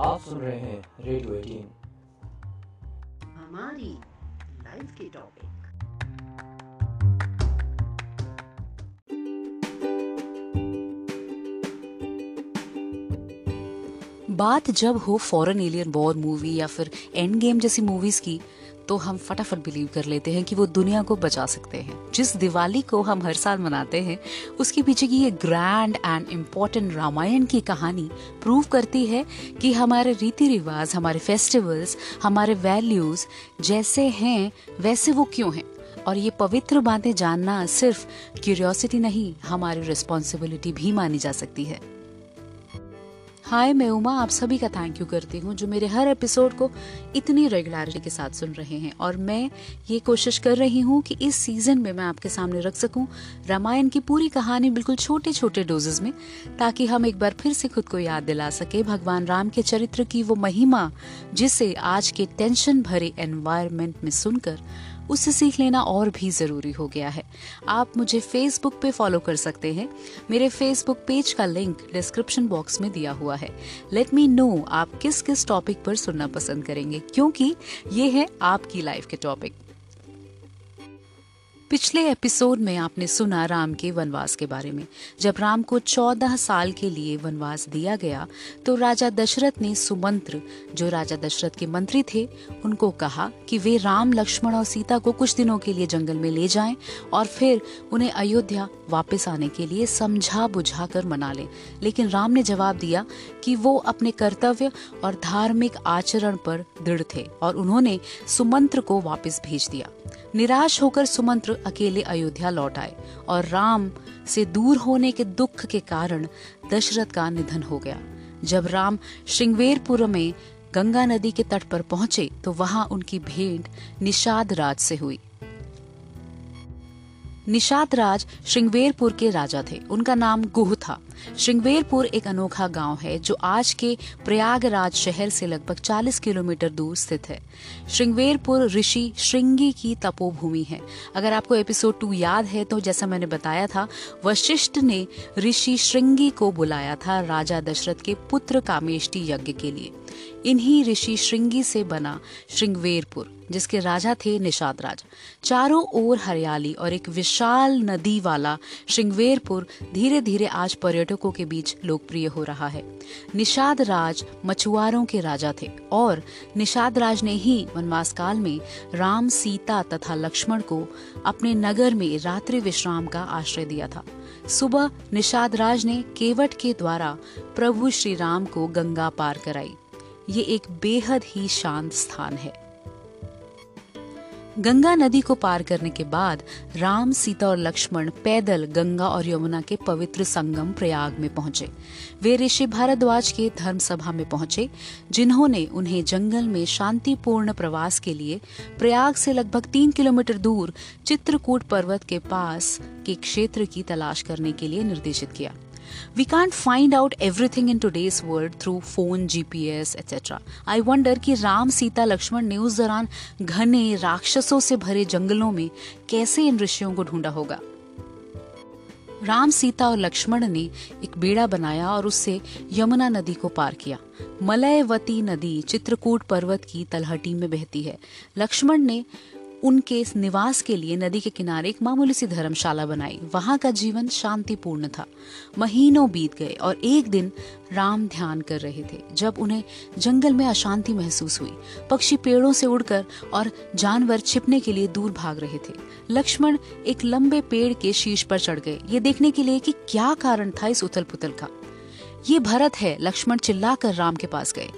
आप सुन रहे हैं रेडियो एटीन। हमारी लाइफ के टॉपिक बात जब हो फॉरेन एलियन बॉर मूवी या फिर एंड गेम जैसी मूवीज़ की तो हम फटाफट बिलीव कर लेते हैं कि वो दुनिया को बचा सकते हैं। जिस दिवाली को हम हर साल मनाते हैं, उसके पीछे की ये ग्रैंड एंड इम्पोर्टेंट रामायण की कहानी प्रूव करती है कि हमारे रीति रिवाज, हमारे फेस्टिवल्स हमारे वैल्यूज़ जैसे हैं, वैसे वो क्यों हैं? और ये पवित्र बातें जानना सिर्फ़ क्यूरियोसिटी नहीं, हमारी रिस्पॉन्सिबिलिटी भी मानी जा सकती है। हाय, मैं उमा, आप सभी का थैंक यू करती हूँ, जो मेरे हर एपिसोड को इतनी रेगुलरिटी के साथ सुन रहे हैं। और मैं ये कोशिश कर रही हूँ कि इस सीज़न में मैं आपके सामने रख सकूँ रामायण की पूरी कहानी बिल्कुल छोटे छोटे डोजेज में, ताकि हम एक बार फिर से खुद को याद दिला सके भगवान राम के चरित्र की वो महिमा, जिसे आज के टेंशन भरे एनवायरमेंट में सुनकर उससे सीख लेना और भी ज़रूरी हो गया है। आप मुझे फेसबुक पे फॉलो कर सकते हैं। मेरे फेसबुक पेज का लिंक डिस्क्रिप्शन बॉक्स में दिया हुआ है। लेट मी नो आप किस किस टॉपिक पर सुनना पसंद करेंगे, क्योंकि ये है आपकी लाइफ के टॉपिक पिछले एपिसोड में आपने सुना राम के वनवास के बारे में। जब राम को चौदह साल के लिए वनवास दिया गया तो राजा दशरथ ने सुमंत्र, जो राजा दशरथ के मंत्री थे, उनको कहा कि वे राम, लक्ष्मण और सीता को कुछ दिनों के लिए जंगल में ले जाएँ और फिर उन्हें अयोध्या वापस आने के लिए समझा बुझा कर मना लें। लेकिन राम ने जवाब दिया कि वो अपने कर्तव्य और धार्मिक आचरण पर दृढ़ थे और उन्होंने सुमंत्र को वापस भेज दिया। निराश होकर सुमंत्र अकेले अयोध्या लौट आए और राम से दूर होने के दुख के कारण दशरथ का निधन हो गया। जब राम श्रृंगवेरपुर में गंगा नदी के तट पर पहुँचे तो वहाँ उनकी भेंट निषाद राज से हुई। निषाद राज श्रृंगवेरपुर के राजा थे। उनका नाम गुह था। श्रृंगवेरपुर एक अनोखा गाँव है, जो आज के प्रयागराज शहर से लगभग 40 किलोमीटर दूर स्थित है। श्रृंगवेरपुर ऋषि श्रृंगी की तपोभूमि है। अगर आपको एपिसोड टू याद है तो जैसा मैंने बताया था, वशिष्ठ ने ऋषि श्रृंगी को बुलाया था राजा दशरथ के पुत्र कामेष्टि यज्ञ के लिए। इन्हीं ऋषि श्रृंगी से बना श्रृंगवेरपुर, जिसके राजा थे निषाद राज। चारों ओर हरियाली और एक विशाल नदी वाला श्रृंगवेरपुर धीरे धीरे आज पर्यटकों के बीच लोकप्रिय हो रहा है। निषाद राज मछुआरों के राजा थे और निषाद राज ने ही वनवास काल में राम, सीता तथा लक्ष्मण को अपने नगर में रात्रि विश्राम का आश्रय दिया था। सुबह निषाद राज ने केवट के द्वारा प्रभु श्री राम को गंगा पार कराई। ये एक बेहद ही शांत स्थान है। गंगा नदी को पार करने के बाद राम, सीता और लक्ष्मण पैदल गंगा और यमुना के पवित्र संगम प्रयाग में पहुँचे। वे ऋषि भारद्वाज के धर्म सभा में पहुँचे, जिन्होंने उन्हें जंगल में शांतिपूर्ण प्रवास के लिए प्रयाग से लगभग तीन किलोमीटर दूर चित्रकूट पर्वत के पास के क्षेत्र की तलाश करने के लिए निर्देशित किया। We can't find out everything in today's world through phone, GPS, etc. I wonder कि राम सीता लक्ष्मण ने उस दौरान घने राक्षसों से भरे जंगलों में कैसे इन ऋषियों को ढूंढा होगा? राम सीता और लक्ष्मण ने एक बेड़ा बनाया और उससे यमुना नदी को पार किया। मलयवती नदी चित्रकूट पर्वत की तलहटी में बहती है। लक्ष्मण ने उनके इस निवास के लिए नदी के किनारे एक मामूली सी धर्मशाला बनाई। वहाँ का जीवन शांतिपूर्ण था। महीनों बीत गए और एक दिन राम ध्यान कर रहे थे, जब उन्हें जंगल में अशांति महसूस हुई। पक्षी पेड़ों से उड़कर और जानवर छिपने के लिए दूर भाग रहे थे। लक्ष्मण एक लंबे पेड़ के शीर्ष पर चढ़ गए। ये देखने के लिए कि क्या कारण था इस उथल पुथल का। ये भरत है, लक्ष्मण चिल्लाकर राम के पास गए।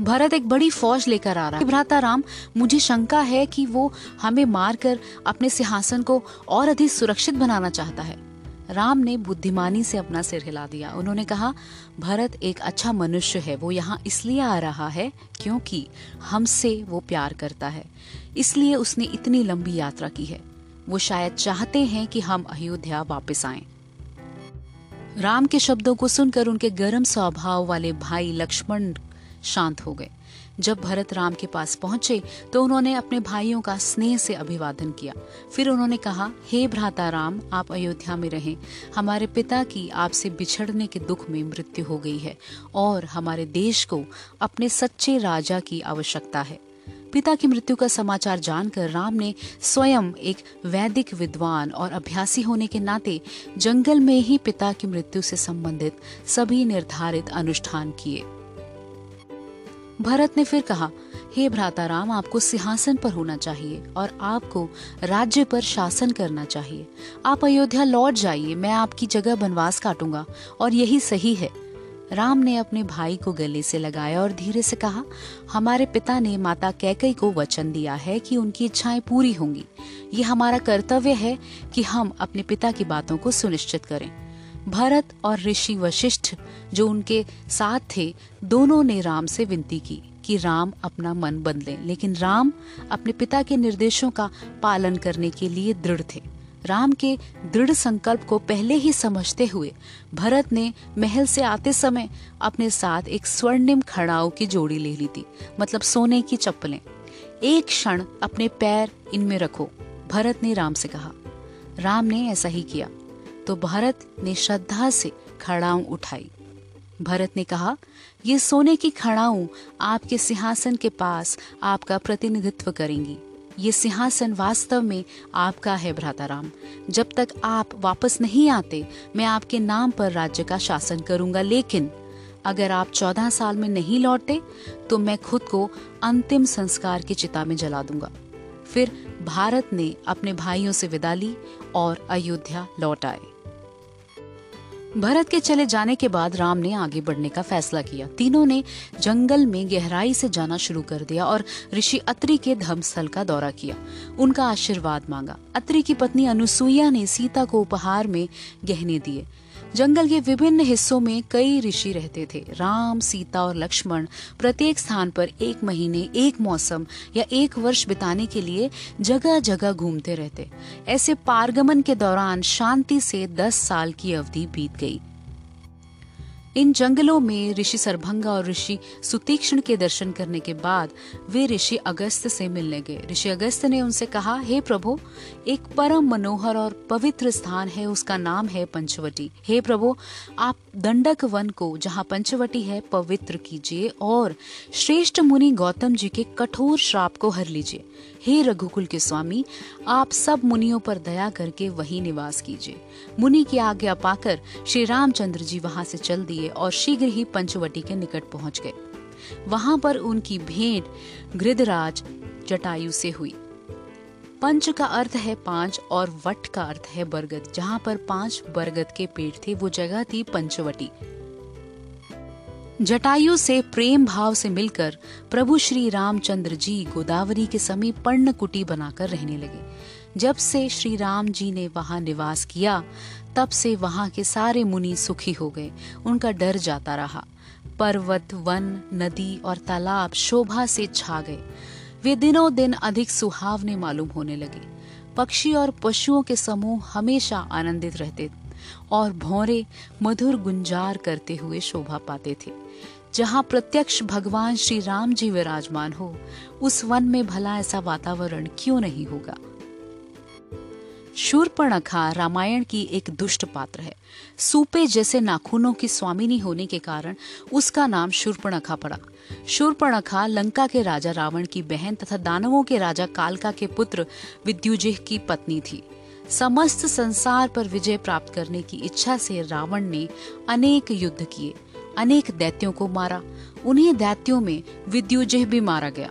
भरत एक बड़ी फौज लेकर आ रहा है। भ्राता राम, मुझे शंका है कि वो हमें मारकर अपने सिंहासन को और अधिक सुरक्षित बनाना चाहता है। राम ने बुद्धिमानी से अपना सिर हिला दिया। उन्होंने कहा, भरत एक अच्छा मनुष्य है। वो यहाँ इसलिए आ रहा है क्योंकि हमसे वो प्यार करता है। इसलिए उसने इतनी लंबी यात्रा की है। वो शायद चाहते हैं कि हम अयोध्या वापस आएँ। राम के शब्दों को सुनकर उनके गर्म स्वभाव वाले भाई लक्ष्मण शांत हो गए। जब भरत राम के पास पहुँचे तो उन्होंने अपने भाइयों का स्नेह से अभिवादन किया। फिर उन्होंने कहा, हे hey भ्राता राम, आप अयोध्या में रहें। हमारे पिता की आपसे बिछड़ने के दुख में मृत्यु हो गई है और हमारे देश को अपने सच्चे राजा की आवश्यकता है। पिता की मृत्यु का समाचार जानकर राम ने स्वयं एक वैदिक विद्वान और अभ्यासी होने के नाते जंगल में ही पिता की मृत्यु से संबंधित सभी निर्धारित अनुष्ठान किए। भरत ने फिर कहा, हे भ्राता राम आपको सिंहासन पर होना चाहिए और आपको राज्य पर शासन करना चाहिए। आप अयोध्या लौट जाइए, मैं आपकी जगह बनवास काटूँगा और यही सही है। राम ने अपने भाई को गले से लगाया और धीरे से कहा, हमारे पिता ने माता कैकई को वचन दिया है कि उनकी इच्छाएँ पूरी होंगी। ये हमारा कर्तव्य है कि हम अपने पिता की बातों को सुनिश्चित करें। भरत और ऋषि वशिष्ठ, जो उनके साथ थे, दोनों ने राम से विनती की कि राम अपना मन बदले। लेकिन राम अपने पिता के निर्देशों का पालन करने के लिए दृढ़ थे। राम के दृढ़ संकल्प को पहले ही समझते हुए, भरत ने महल से आते समय अपने साथ एक स्वर्णिम खड़ाओं की जोड़ी ले ली थी मतलब सोने की चप्पलें। एक क्षण अपने पैर इनमें रखो, भरत ने राम से कहा, राम ने ऐसा ही किया। तो भरत ने श्रद्धा से खड़ाऊ उठाई। भरत ने कहा, ये सोने की खड़ाऊ आपके सिंहासन के पास आपका प्रतिनिधित्व करेंगी। ये सिंहासन वास्तव में आपका है, भ्राताराम। जब तक आप वापस नहीं आते, मैं आपके नाम पर राज्य का शासन करूँगा। लेकिन अगर आप चौदह साल में नहीं लौटते तो मैं खुद को अंतिम संस्कार की चिता में जला दूँगा। फिर भारत ने अपने भाइयों से विदा ली और अयोध्या लौट आए। भरत के चले जाने के बाद राम ने आगे बढ़ने का फैसला किया। तीनों ने जंगल में गहराई से जाना शुरू कर दिया और ऋषि अत्रि के धर्मस्थल का दौरा किया। उनका आशीर्वाद मांगा। अत्रि की पत्नी अनुसुईया ने सीता को उपहार में गहने दिए। जंगल के विभिन्न हिस्सों में कई ऋषि रहते थे। राम, सीता और लक्ष्मण प्रत्येक स्थान पर एक महीने, एक मौसम या एक वर्ष बिताने के लिए जगह जगह घूमते रहते। ऐसे पारगमन के दौरान शांति से दस साल की अवधि बीत गई। इन जंगलों में ऋषि सरभंगा और ऋषि सुतीक्षण के दर्शन करने के बाद वे ऋषि अगस्त से मिलने गए। ऋषि अगस्त ने उनसे कहा, हे hey प्रभु, एक परम मनोहर और पवित्र स्थान है, उसका नाम है पंचवटी। हे प्रभु, आप दंडक वन को, जहाँ पंचवटी है, पवित्र कीजिए और श्रेष्ठ मुनि गौतम जी के कठोर श्राप को हर लीजिए। हे रघुकुल के स्वामी, आप सब मुनियों पर दया करके वही निवास कीजिए। मुनि की आज्ञा पाकर श्री रामचंद्र जी वहाँ से चल दिए। और शीघ्र ही पंचवटी के निकट पहुँच गए। वहाँ पर उनकी भेंट गृधराज जटायु से हुई। पंच का अर्थ है पाँच और वट का अर्थ है बरगद। जहाँ पर पाँच बरगद के पेड़ थे, वो जगह थी पंचवटी। जटायु से प्रेम भाव से मिलकर प्रभु श्री रामचंद्र जी गोदावरी के समीप पर्ण कुटी बनाकर रहने लगे। जब से श्री राम जी ने वहाँ निवास किया तब से वहाँ के सारे मुनि सुखी हो गए। उनका डर जाता रहा। पर्वत, वन, नदी और तालाब शोभा से छा गए। वे दिनों दिन अधिक सुहावने मालूम होने लगे। पक्षी और पशुओं के समूह हमेशा आनंदित रहते और भौरे मधुर गुंजार करते हुए शोभा पाते थे। जहाँ प्रत्यक्ष भगवान श्री राम जी विराजमान हो, उस वन में भला ऐसा वातावरण क्यों नहीं होगा? शूर्पणखा रामायण की एक दुष्ट पात्र है। सूपे जैसे नाखूनों की स्वामिनी होने के कारण उसका नाम शूर्पणखा पड़ा। शूर्पणखा लंका के राजा रावण की बहन तथा दानवों के राजा कालका के पुत्र विद्युजिह की पत्नी थी। समस्त संसार पर विजय प्राप्त करने की इच्छा से रावण ने अनेक युद्ध किए, अनेक दैत्यों को मारा। उन्हीं दैत्यों में विद्युजिह भी मारा गया।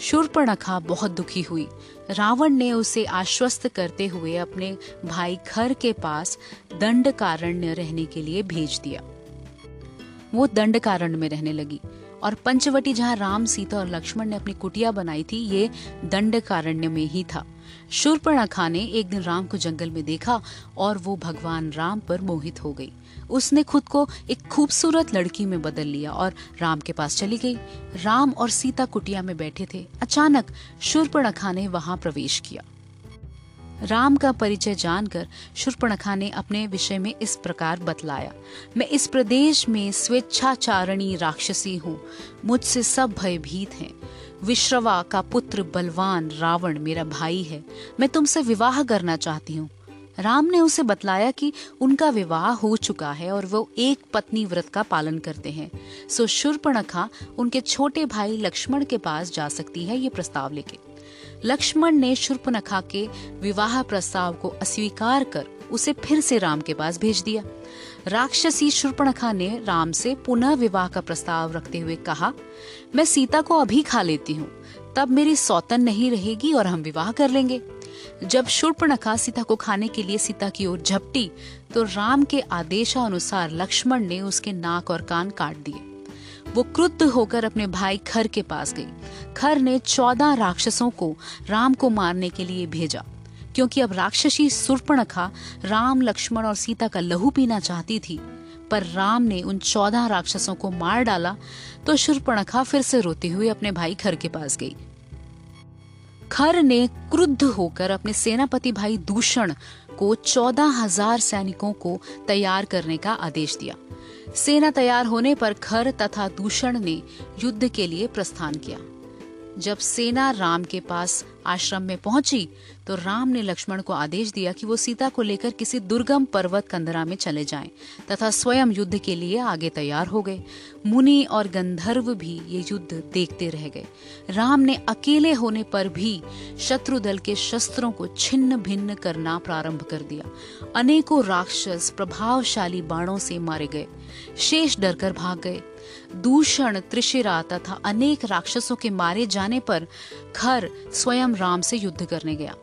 शूर्पणखा बहुत दुखी हुई। रावण ने उसे आश्वस्त करते हुए अपने भाई खर के पास दंड कारण्य रहने के लिए भेज दिया। वो दंड कारण में रहने लगी और पंचवटी जहाँ राम, सीता और लक्ष्मण ने अपनी कुटिया बनाई थी, ये दंड कारण्य में ही था। शूर्पणखा ने एक दिन राम को जंगल में देखा और वो भगवान राम पर मोहित हो गई। उसने खुद को एक खूबसूरत लड़की में बदल लिया और राम के पास चली गई। राम और सीता कुटिया में बैठे थे। अचानक शूर्पणखा ने वहाँ प्रवेश किया। राम का परिचय जानकर शूर्पणखा ने अपने विषय में इस प्रकार बतलाया। मैं इस प्रदेश में स्वेच्छाचारणी राक्षसी हूँ। मुझसे सब भयभीत हैं। विश्रवा का पुत्र बलवान रावण मेरा भाई है। मैं तुमसे विवाह करना चाहती हूँ। राम ने उसे बतलाया कि उनका विवाह हो चुका है और वो एक पत्नी व्रत का पालन करते हैं। सो शूर्पणखा उनके छोटे भाई लक्ष्मण के पास जा सकती है ये प्रस्ताव लेके। लक्ष्मण ने शूर्पणखा के विवाह प्रस्ताव को अस्वीकार कर उसे फिर से राम के पास भेज दिया। राक्षसी शूर्पणखा ने राम से पुनः विवाह का प्रस्ताव रखते हुए कहा, मैं सीता को अभी खा लेती हूँ। तब मेरी सौतन नहीं रहेगी और हम विवाह कर लेंगे। जब शूर्पणखा सीता को खाने के लिए सीता की ओर झपटी तो राम के आदेशानुसार लक्ष्मण ने उसके नाक और कान काट दिए। वो क्रुद्ध होकर अपने भाई खर के पास गई। खर ने चौदह राक्षसों को राम को मारने के लिए भेजा। क्योंकि अब राक्षसी सुर्पणखा राम, लक्ष्मण और सीता का लहू पीना चाहती थी। पर राम ने उन चौदह राक्षसों को मार डाला तो शूर्पणखा फिर से रोते हुए अपने भाई खर के पास गई। खर ने क्रुद्ध होकर अपने सेनापति भाई दूषण को चौदह हज़ार सैनिकों को तैयार करने का आदेश दिया। सेना तैयार होने पर खर तथा दूषण ने युद्ध के लिए प्रस्थान किया। जब सेना राम के पास आश्रम में पहुँची तो राम ने लक्ष्मण को आदेश दिया कि वो सीता को लेकर किसी दुर्गम पर्वत कंदरा में चले जाएँ, तथा स्वयं युद्ध के लिए आगे तैयार हो गए। मुनि और गंधर्व भी ये युद्ध देखते रह गए। राम ने अकेले होने पर भी शत्रु दल के शस्त्रों को छिन्न भिन्न करना प्रारंभ कर दिया। अनेकों राक्षस प्रभावशाली बाणों से मारे गए। शेष डरकर भाग गए। दूषण, त्रिशिरा तथा अनेक राक्षसों के मारे जाने पर खर स्वयं राम से युद्ध करने गया।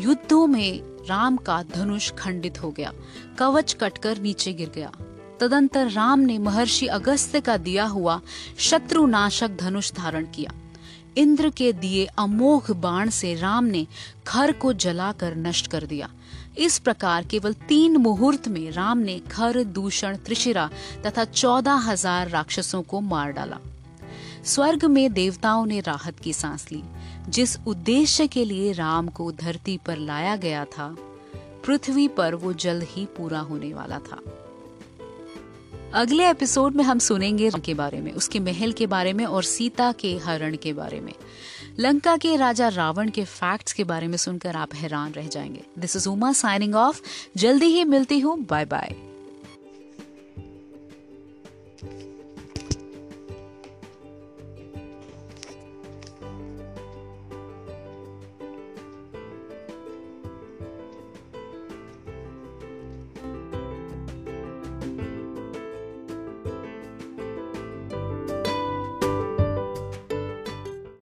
युद्धों में राम का धनुष खंडित हो गया। कवच कटकर नीचे गिर गया। तदंतर राम ने महर्षि अगस्त्य का दिया हुआ शत्रुनाशक धनुष धारण किया। इंद्र के दिए अमोघ बाण से राम ने खर को जलाकर नष्ट कर दिया। इस प्रकार केवल तीन मुहूर्त में राम ने खर दूषण, त्रिशिरा तथा चौदह हज़ार राक्षसों को मार डाला। स्वर्ग में देवताओं ने राहत की सांस ली। जिस उद्देश्य के लिए राम को धरती पर लाया गया था, पृथ्वी पर वो जल्द ही पूरा होने वाला था। अगले एपिसोड में हम सुनेंगे के बारे में, उसके महल के बारे में और सीता के हरण के बारे में। लंका के राजा रावण के फैक्ट्स के बारे में सुनकर आप हैरान रह जाएँगे। This is Uma signing off जल्दी ही मिलती हूँ। Bye bye